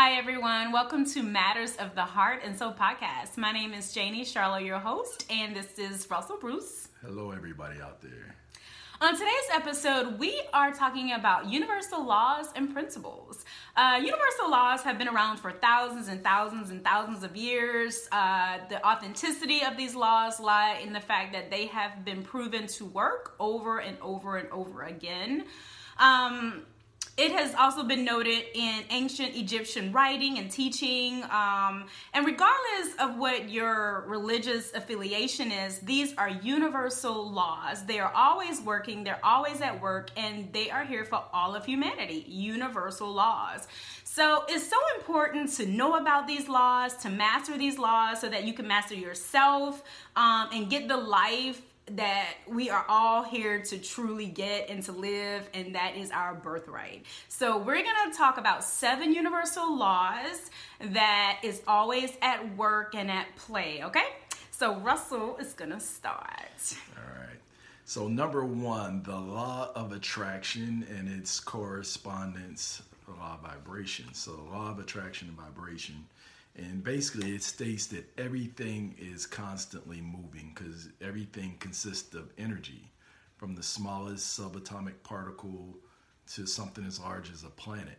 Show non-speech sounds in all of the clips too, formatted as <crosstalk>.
Hi, everyone. Welcome to Matters of the Heart and Soul podcast. My name is Janie Charlo, your host, and this is Russell Bruce. Hello, everybody out there. On today's episode, we are talking about universal laws and principles. Uh, universal laws have been around for thousands and thousands and thousands of years. Uh, the authenticity of these laws lie in the fact that they have been proven to work over and over and over again. Um, it has also been noted in ancient Egyptian writing and teaching. Um, and regardless of what your religious affiliation is, these are universal laws. They are always working, they're always at work, and they are here for all of humanity. Universal laws. So it's so important to know about these laws, to master these laws so that you can master yourself um, and get the life that we are all here to truly get and to live, and that is our birthright. So, we're gonna talk about seven universal laws that is always at work and at play, okay? So, Russell is gonna start. All right. So, number one, the law of attraction and its correspondence, the law of vibration. So, the law of attraction and vibration and basically it states that everything is constantly moving because everything consists of energy. From the smallest subatomic particle to something as large as a planet.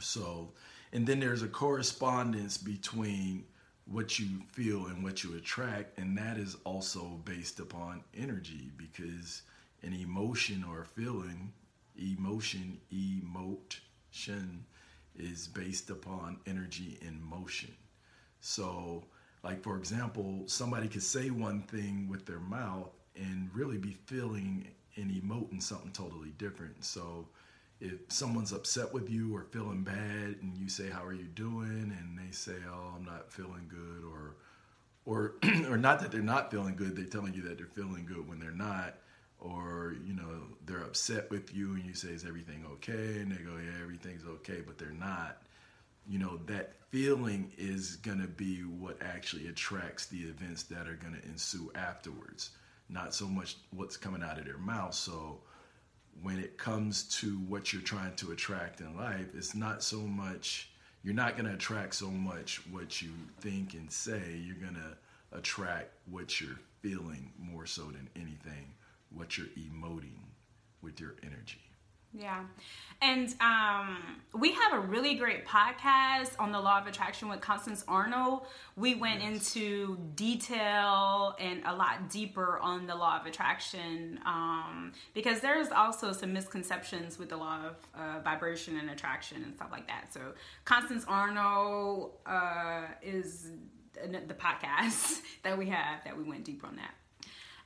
So and then there's a correspondence between what you feel and what you attract and that is also based upon energy because an emotion or feeling emotion emotion is based upon energy in motion. So, like for example, somebody could say one thing with their mouth and really be feeling and emoting something totally different. So, if someone's upset with you or feeling bad and you say how are you doing and they say oh i'm not feeling good or or <clears throat> or not that they're not feeling good they're telling you that they're feeling good when they're not or you know they're upset with you and you say is everything okay? And they go yeah everything's okay but they're not. You know that feeling is going to be what actually attracts the events that are going to ensue afterwards not so much what's coming out of their mouth. So when it comes to what you're trying to attract in life it's not so much you're not going to attract so much what you think and say. You're going to attract what you're feeling more so than anything what you're emoting with your energy. Yeah. And um, we have a really great podcast on the law of attraction with Constance Arnold. We went yes. into detail and a lot deeper on the law of attraction um, because there's also some misconceptions with the law of uh, vibration and attraction and stuff like that. So, Constance Arnold uh, is the podcast <laughs> that we have that we went deeper on that.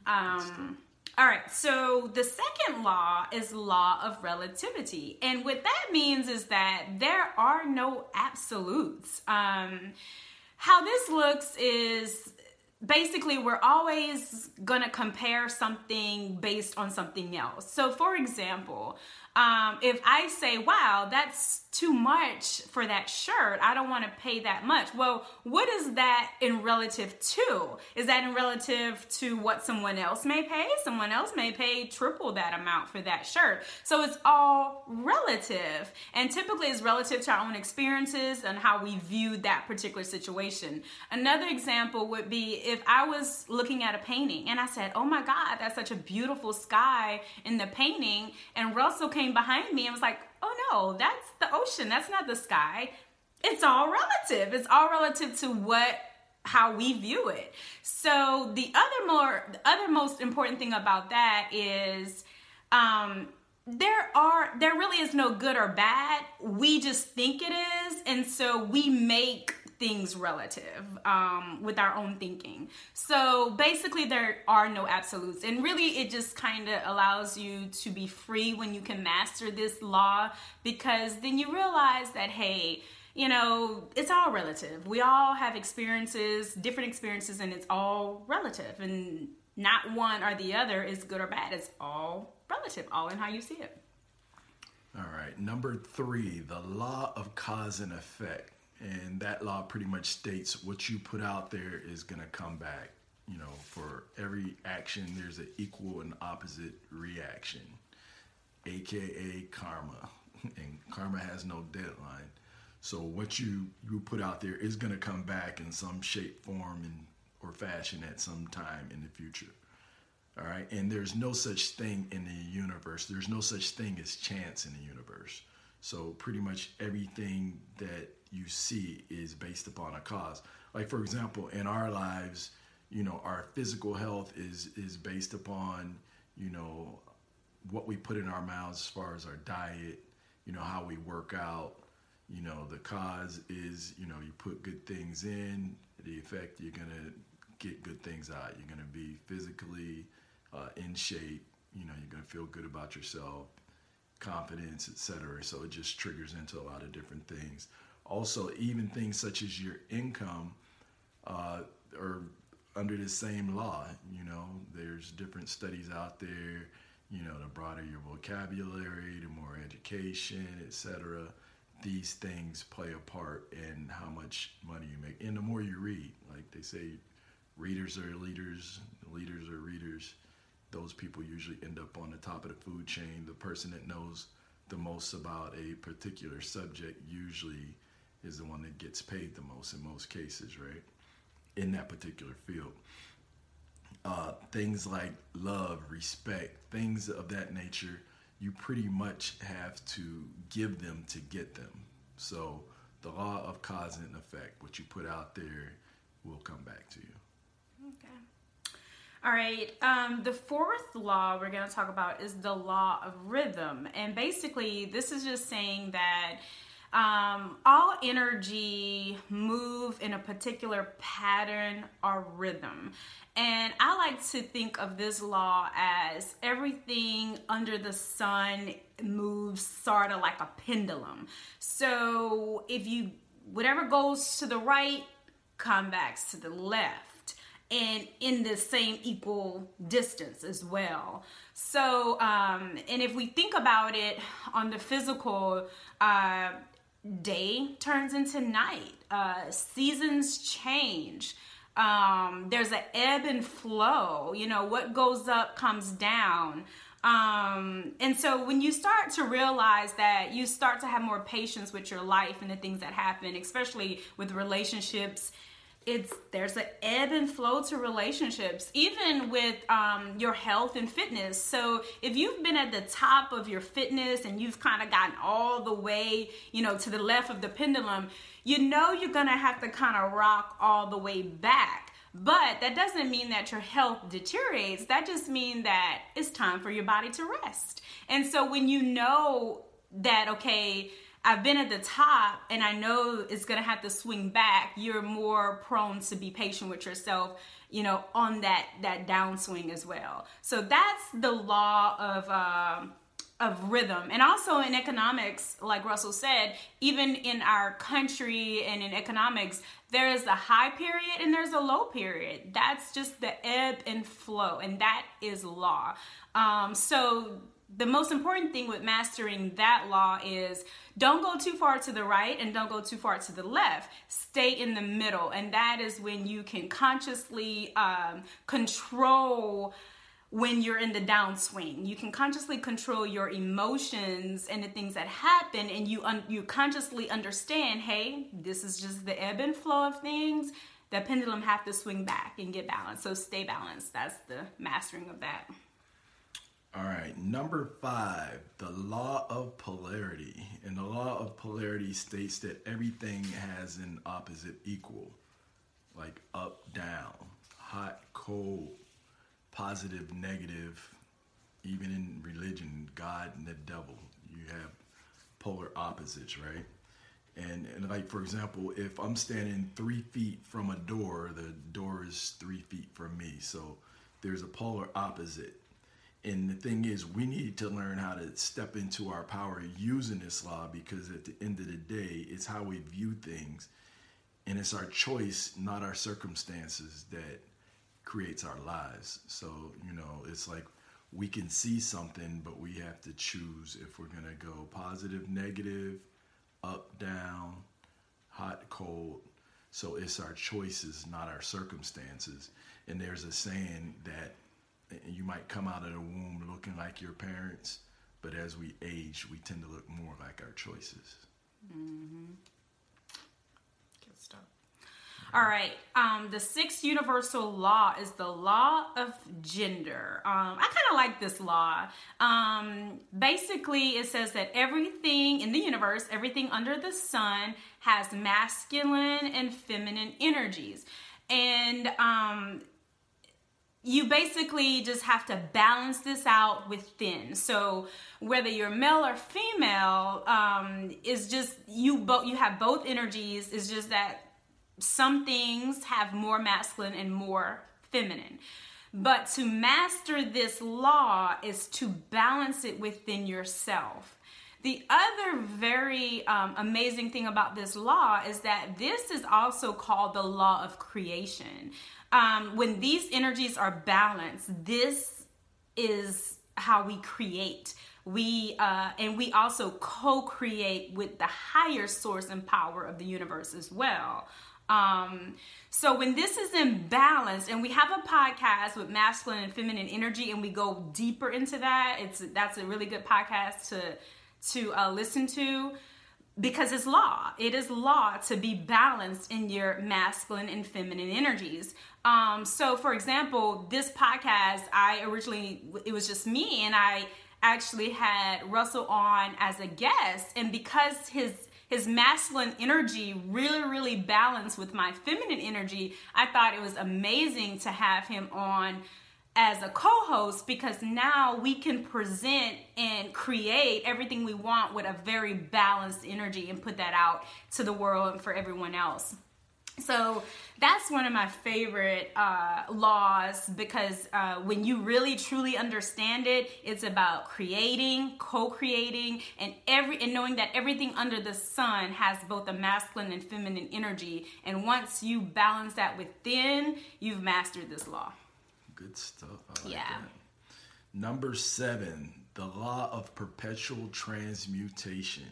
Um, all right, so the second law is law of relativity. And what that means is that there are no absolutes. Um, how this looks is basically we're always going to compare something based on something else. So, for example, um, if I say, wow, that's too much for that shirt, I don't want to pay that much. Well, what is that in relative to? Is that in relative to what someone else may pay? Someone else may pay triple that amount for that shirt. So it's all relative. And typically it's relative to our own experiences and how we view that particular situation. Another example would be if I was looking at a painting and I said, oh my God, that's such a beautiful sky in the painting. And Russell came came behind me and was like, oh no, that's the ocean. That's not the sky. It's all relative. It's all relative to what how we view it. So the other more the other most important thing about that is um there are there really is no good or bad. We just think it is and so we make things relative um, with our own thinking. So basically, there are no absolutes. And really, it just kind of allows you to be free when you can master this law because then you realize that, hey, you know, it's all relative. We all have experiences, different experiences, and it's all relative. And not one or the other is good or bad. It's all relative, all in how you see it. All right. Number three, the law of cause and effect. And that law pretty much states what you put out there is going to come back. You know, for every action, there's an equal and opposite reaction, aka karma. <laughs> And karma has no deadline. So what you you put out there is going to come back in some shape, form, and or fashion at some time in the future. All right, and there's no such thing in the universe. There's no such thing as chance in the universe. So pretty much everything that you see is based upon a cause. Like for example, in our lives, you know, our physical health is is based upon, you know, what we put in our mouths as far as our diet, you know, how we work out, you know the cause is you know you put good things in the effect you're gonna get good things out. You're gonna be physically uh, in shape you know you're gonna feel good about yourself confidence etc so it just triggers into a lot of different things also even things such as your income uh, are under the same law you know there's different studies out there you know the broader your vocabulary the more education etc these things play a part in how much money you make. And the more you read, like they say, readers are leaders, leaders are readers. Those people usually end up on the top of the food chain. The person that knows the most about a particular subject usually is the one that gets paid the most in most cases, right? In that particular field. Uh, things like love, respect, things of that nature you pretty much have to give them to get them. So the law of cause and effect, what you put out there will come back to you. Okay. All right. Um, the fourth law we're going to talk about is the law of rhythm. And basically, this is just saying that um, all energy move in a particular pattern or rhythm. And I like to think of this law as everything under the sun moves sort of like a pendulum. So if you, whatever goes to the right, come back to the left and in the same equal distance as well. So, um, and if we think about it on the physical, uh, day turns into night, uh, seasons change. Um, there's an ebb and flow. You know, what goes up comes down. Um, and so when you start to realize that you start to have more patience with your life and the things that happen, especially with relationships it's there's an ebb and flow to relationships even with um, your health and fitness. So if you've been at the top of your fitness and you've kind of gotten all the way you know to the left of the pendulum you know you're gonna have to kind of rock all the way back. But that doesn't mean that your health deteriorates. That just means that it's time for your body to rest. And so when you know that okay I've been at the top and I know it's going to have to swing back, you're more prone to be patient with yourself, you know, on that that downswing as well. So that's the law of uh, of rhythm. And also in economics, like Russell said, even in our country and in economics, there is a high period and there's a low period. That's just the ebb and flow, and that is law. Um, so the most important thing with mastering that law is don't go too far to the right and don't go too far to the left. Stay in the middle. And that is when you can consciously um, control when you're in the downswing. You can consciously control your emotions and the things that happen and you un- you consciously understand, hey, this is just the ebb and flow of things. The pendulum have to swing back and get balanced. So stay balanced. That's the mastering of that. All right, number five, the law of polarity. And the law of polarity states that everything has an opposite equal, like up, down, hot, cold, positive, negative. Even in religion, God and the devil, you have polar opposites, right? And, and like for example, if I'm standing three feet from a door, the door is three feet from me. So there's a polar opposite And the thing is, we need to learn how to step into our power using this law because at the end of the day, it's how we view things. And it's our choice, not our circumstances, that creates our lives. So, you know, it's like we can see something, but we have to choose if we're going to go positive, negative, up, down, hot, cold. So it's our choices, not our circumstances. And there's a saying that you might come out of the womb looking like your parents, but as we age, we tend to look more like our choices. Mm-hmm. Good stuff. All right. Um, the sixth universal law is the law of gender. Um, I kind of like this law. Um, basically, it says that everything in the universe, everything under the sun, has masculine and feminine energies. And um, you basically just have to balance this out within. So whether you're male or female, um, is just you both you have both energies. Is just that some things have more masculine and more feminine. But to master this law is to balance it within yourself. The other very um, amazing thing about this law is that this is also called the law of creation. Um, when these energies are balanced, this is how we create. We uh, and we also co-create with the higher source and power of the universe as well. Um, so when this is in balance, and we have a podcast with masculine and feminine energy, and we go deeper into that, it's that's a really good podcast to to uh, listen to because it's law. It is law to be balanced in your masculine and feminine energies. Um, so, for example, this podcast, I originally it was just me, and I actually had Russell on as a guest, and because his his masculine energy really, really balanced with my feminine energy, I thought it was amazing to have him on as a co-host because now we can present and create everything we want with a very balanced energy and put that out to the world and for everyone else so that's one of my favorite uh, laws because uh, when you really truly understand it, it's about creating, co-creating, and every and knowing that everything under the sun has both a masculine and feminine energy. And once you balance that within, you've mastered this law. Good stuff. Like yeah. That. Number seven, the law of perpetual transmutation.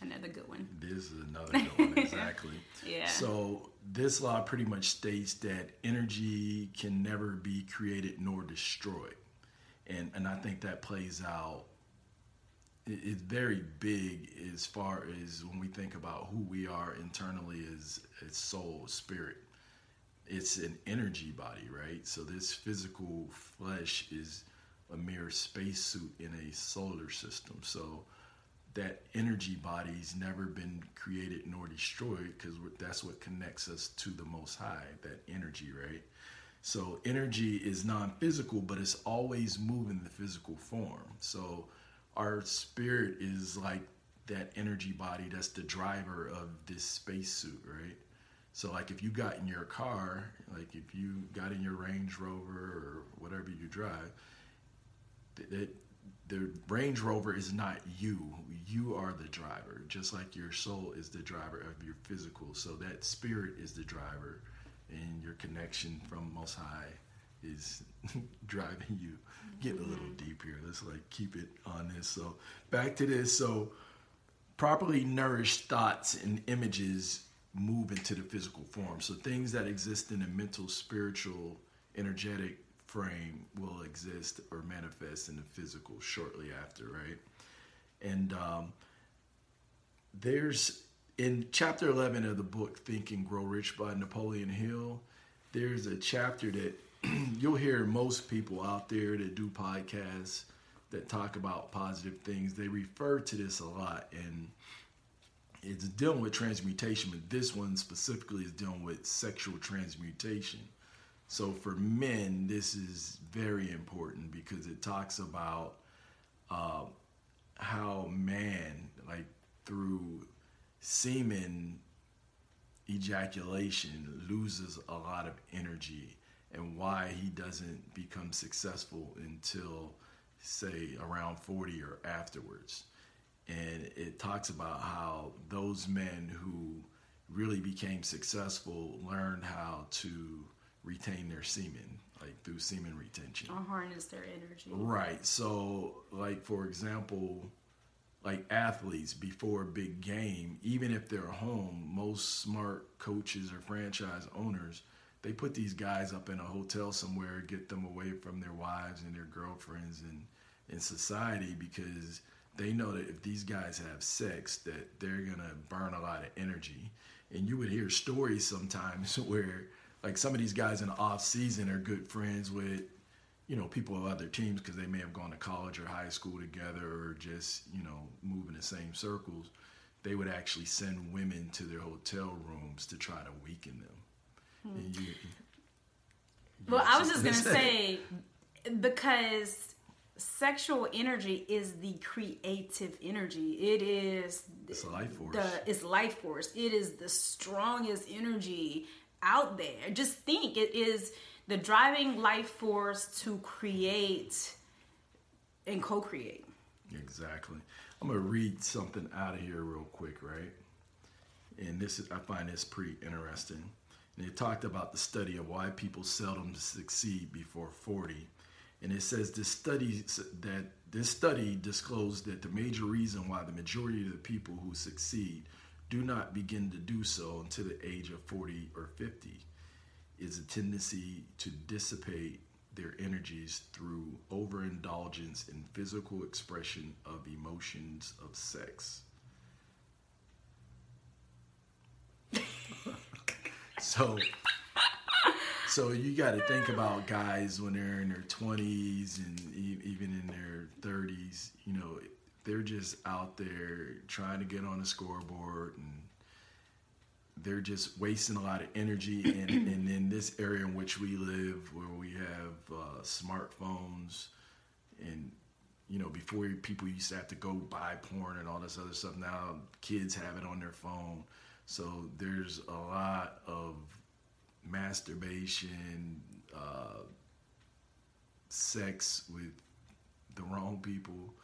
Another good one. This is another good one, <laughs> exactly. yeah. So this law pretty much states that energy can never be created nor destroyed, and and I think that plays out. It's very big as far as when we think about who we are internally as as soul, spirit. It's an energy body, right? So this physical flesh is a mere spacesuit in a solar system. So that energy body's never been created nor destroyed because that's what connects us to the most high that energy right so energy is non-physical but it's always moving the physical form so our spirit is like that energy body that's the driver of this spacesuit right so like if you got in your car like if you got in your range rover or whatever you drive that the Range Rover is not you. You are the driver, just like your soul is the driver of your physical. So that spirit is the driver, and your connection from Most High is <laughs> driving you. Get a little mm-hmm. deep here. Let's like keep it on this. So back to this. So properly nourished thoughts and images move into the physical form. So things that exist in a mental, spiritual, energetic frame will exist or manifest in the physical shortly after, right? And um, there's in chapter 11 of the book Think and Grow Rich by Napoleon Hill, there's a chapter that <clears throat> you'll hear most people out there that do podcasts that talk about positive things, they refer to this a lot. And it's dealing with transmutation, but this one specifically is dealing with sexual transmutation. So for men, this is very important because it talks about uh, how man, like through semen ejaculation, loses a lot of energy and why he doesn't become successful until say around 40 or afterwards. And it talks about how those men who really became successful learned how to retain their semen, like through semen retention. Or harness their energy. Right. So, like, for example, like athletes before a big game, even if they're home, most smart coaches or franchise owners, they put these guys up in a hotel somewhere, get them away from their wives and their girlfriends and in society because they know that if these guys have sex that they're gonna burn a lot of energy. And you would hear stories sometimes <laughs> where like some of these guys in the off season are good friends with you know, people of other teams because they may have gone to college or high school together or just, you know, move in the same circles, they would actually send women to their hotel rooms to try to weaken them. Hmm. You, you well, I was just <laughs> going to say because sexual energy is the creative energy. It is it's life force. The, it's life force. It is the strongest energy out there. Just think it is the driving life force to create and co-create. Exactly. I'm gonna read something out of here real quick, right? And this is I find this pretty interesting. And it talked about the study of why people seldom succeed before 40. And it says this study that this study disclosed that the major reason why the majority of the people who succeed do not begin to do so until the age of 40 or 50 is a tendency to dissipate their energies through overindulgence in physical expression of emotions of sex. <laughs> so so you got to think about guys when they're in their 20s and even in their 30s, you know, they're just out there trying to get on the scoreboard and they're just wasting a lot of energy and, <clears throat> and in this area in which we live where we have uh, smartphones and you know before people used to have to go buy porn and all this other stuff now kids have it on their phone. So there's a lot of masturbation uh, sex with the wrong people.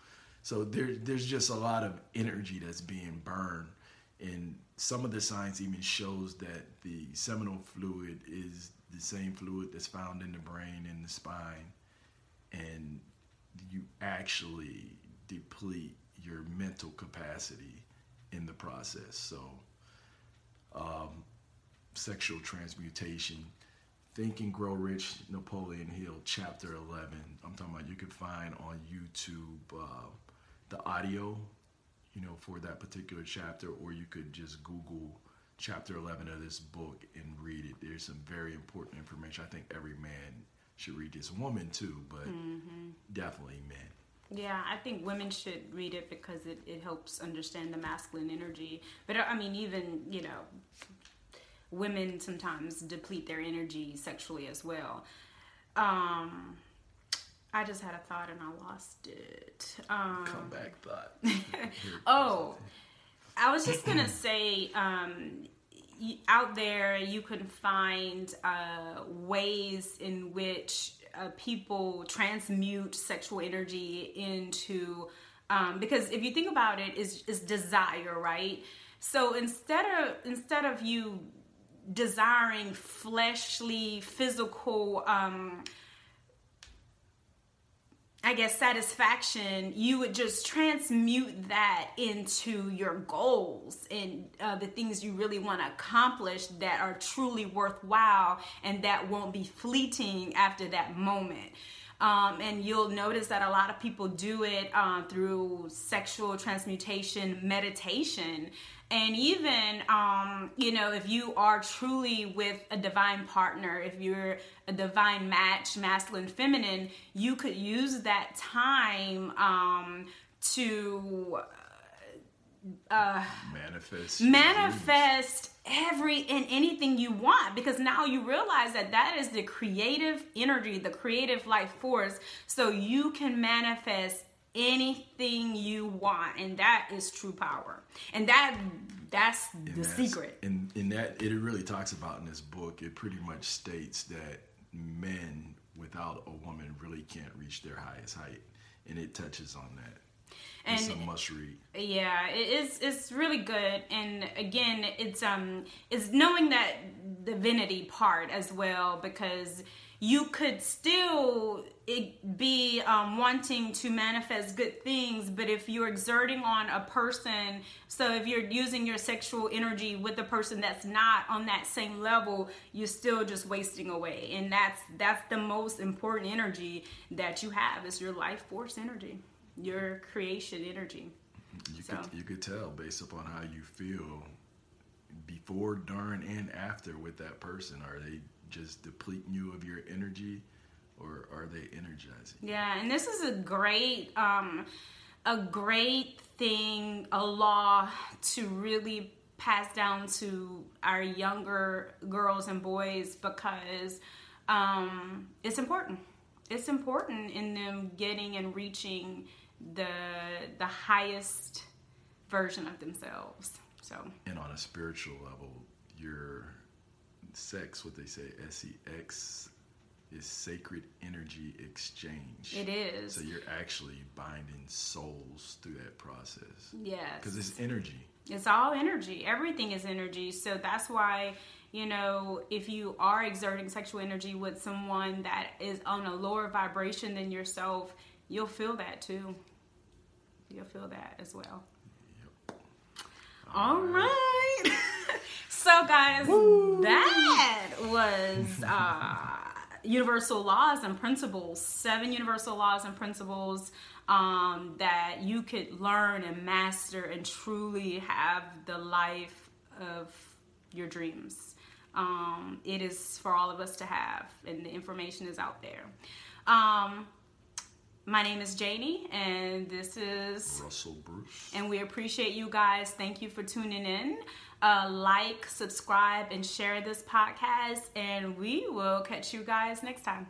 So there, there's just a lot of energy that's being burned. And some of the science even shows that the seminal fluid is the same fluid that's found in the brain and the spine. And you actually deplete your mental capacity in the process. So um, sexual transmutation think and grow rich napoleon hill chapter 11 i'm talking about you can find on youtube uh, the audio you know, for that particular chapter, or you could just Google chapter 11 of this book and read it. There's some very important information. I think every man should read this. Woman too, but mm-hmm. definitely men. Yeah, I think women should read it because it, it helps understand the masculine energy. But I mean, even, you know, women sometimes deplete their energy sexually as well. Um, I just had a thought and I lost it. Um, Come back thought. <laughs> <laughs> oh, I was just gonna <clears throat> say, um, out there you can find uh, ways in which uh, people transmute sexual energy into. Um, because if you think about it, is is desire, right? So instead of instead of you desiring fleshly, physical. Um, I guess satisfaction, you would just transmute that into your goals and uh, the things you really want to accomplish that are truly worthwhile and that won't be fleeting after that moment. Um, and you'll notice that a lot of people do it uh, through sexual transmutation meditation and even um, you know if you are truly with a divine partner if you're a divine match masculine feminine you could use that time um, to uh, manifest manifest every and anything you want. Because now you realize that that is the creative energy the creative life force. So you can manifest anything you want and that is true power and that that's and the that's, secret and in that it really talks about in this book it pretty much states that men without a woman really can't reach their highest height and it touches on that. And it's a must read. Yeah, it is. It's really good, and again, it's um, it's knowing that divinity part as well because you could still be um, wanting to manifest good things, but if you're exerting on a person, so if you're using your sexual energy with a person that's not on that same level, you're still just wasting away, and that's that's the most important energy that you have is your life force energy, your creation energy. You so. could you could tell based upon how you feel before, during, and after with that person. Are they just depleting you of your energy or are they energizing? Yeah, and this is a great um a great thing, a law to really pass down to our younger girls and boys because um, it's important. It's important in them getting and reaching the the highest version of themselves. So, and on a spiritual level, you're sex, what they say, S E X, is sacred energy exchange. It is. So you're actually binding souls through that process. Yes. Because it's energy. It's all energy. Everything is energy. So that's why, you know, if you are exerting sexual energy with someone that is on a lower vibration than yourself, you'll feel that too. You'll feel that as well. Yep. all, all right. right. <laughs> So, guys, Woo. that was uh, universal laws and principles. Seven universal laws and principles um, that you could learn and master and truly have the life of your dreams. Um, it is for all of us to have, and the information is out there. Um, my name is Janie, and this is Russell Bruce. And we appreciate you guys. Thank you for tuning in. Uh, like, subscribe, and share this podcast. And we will catch you guys next time.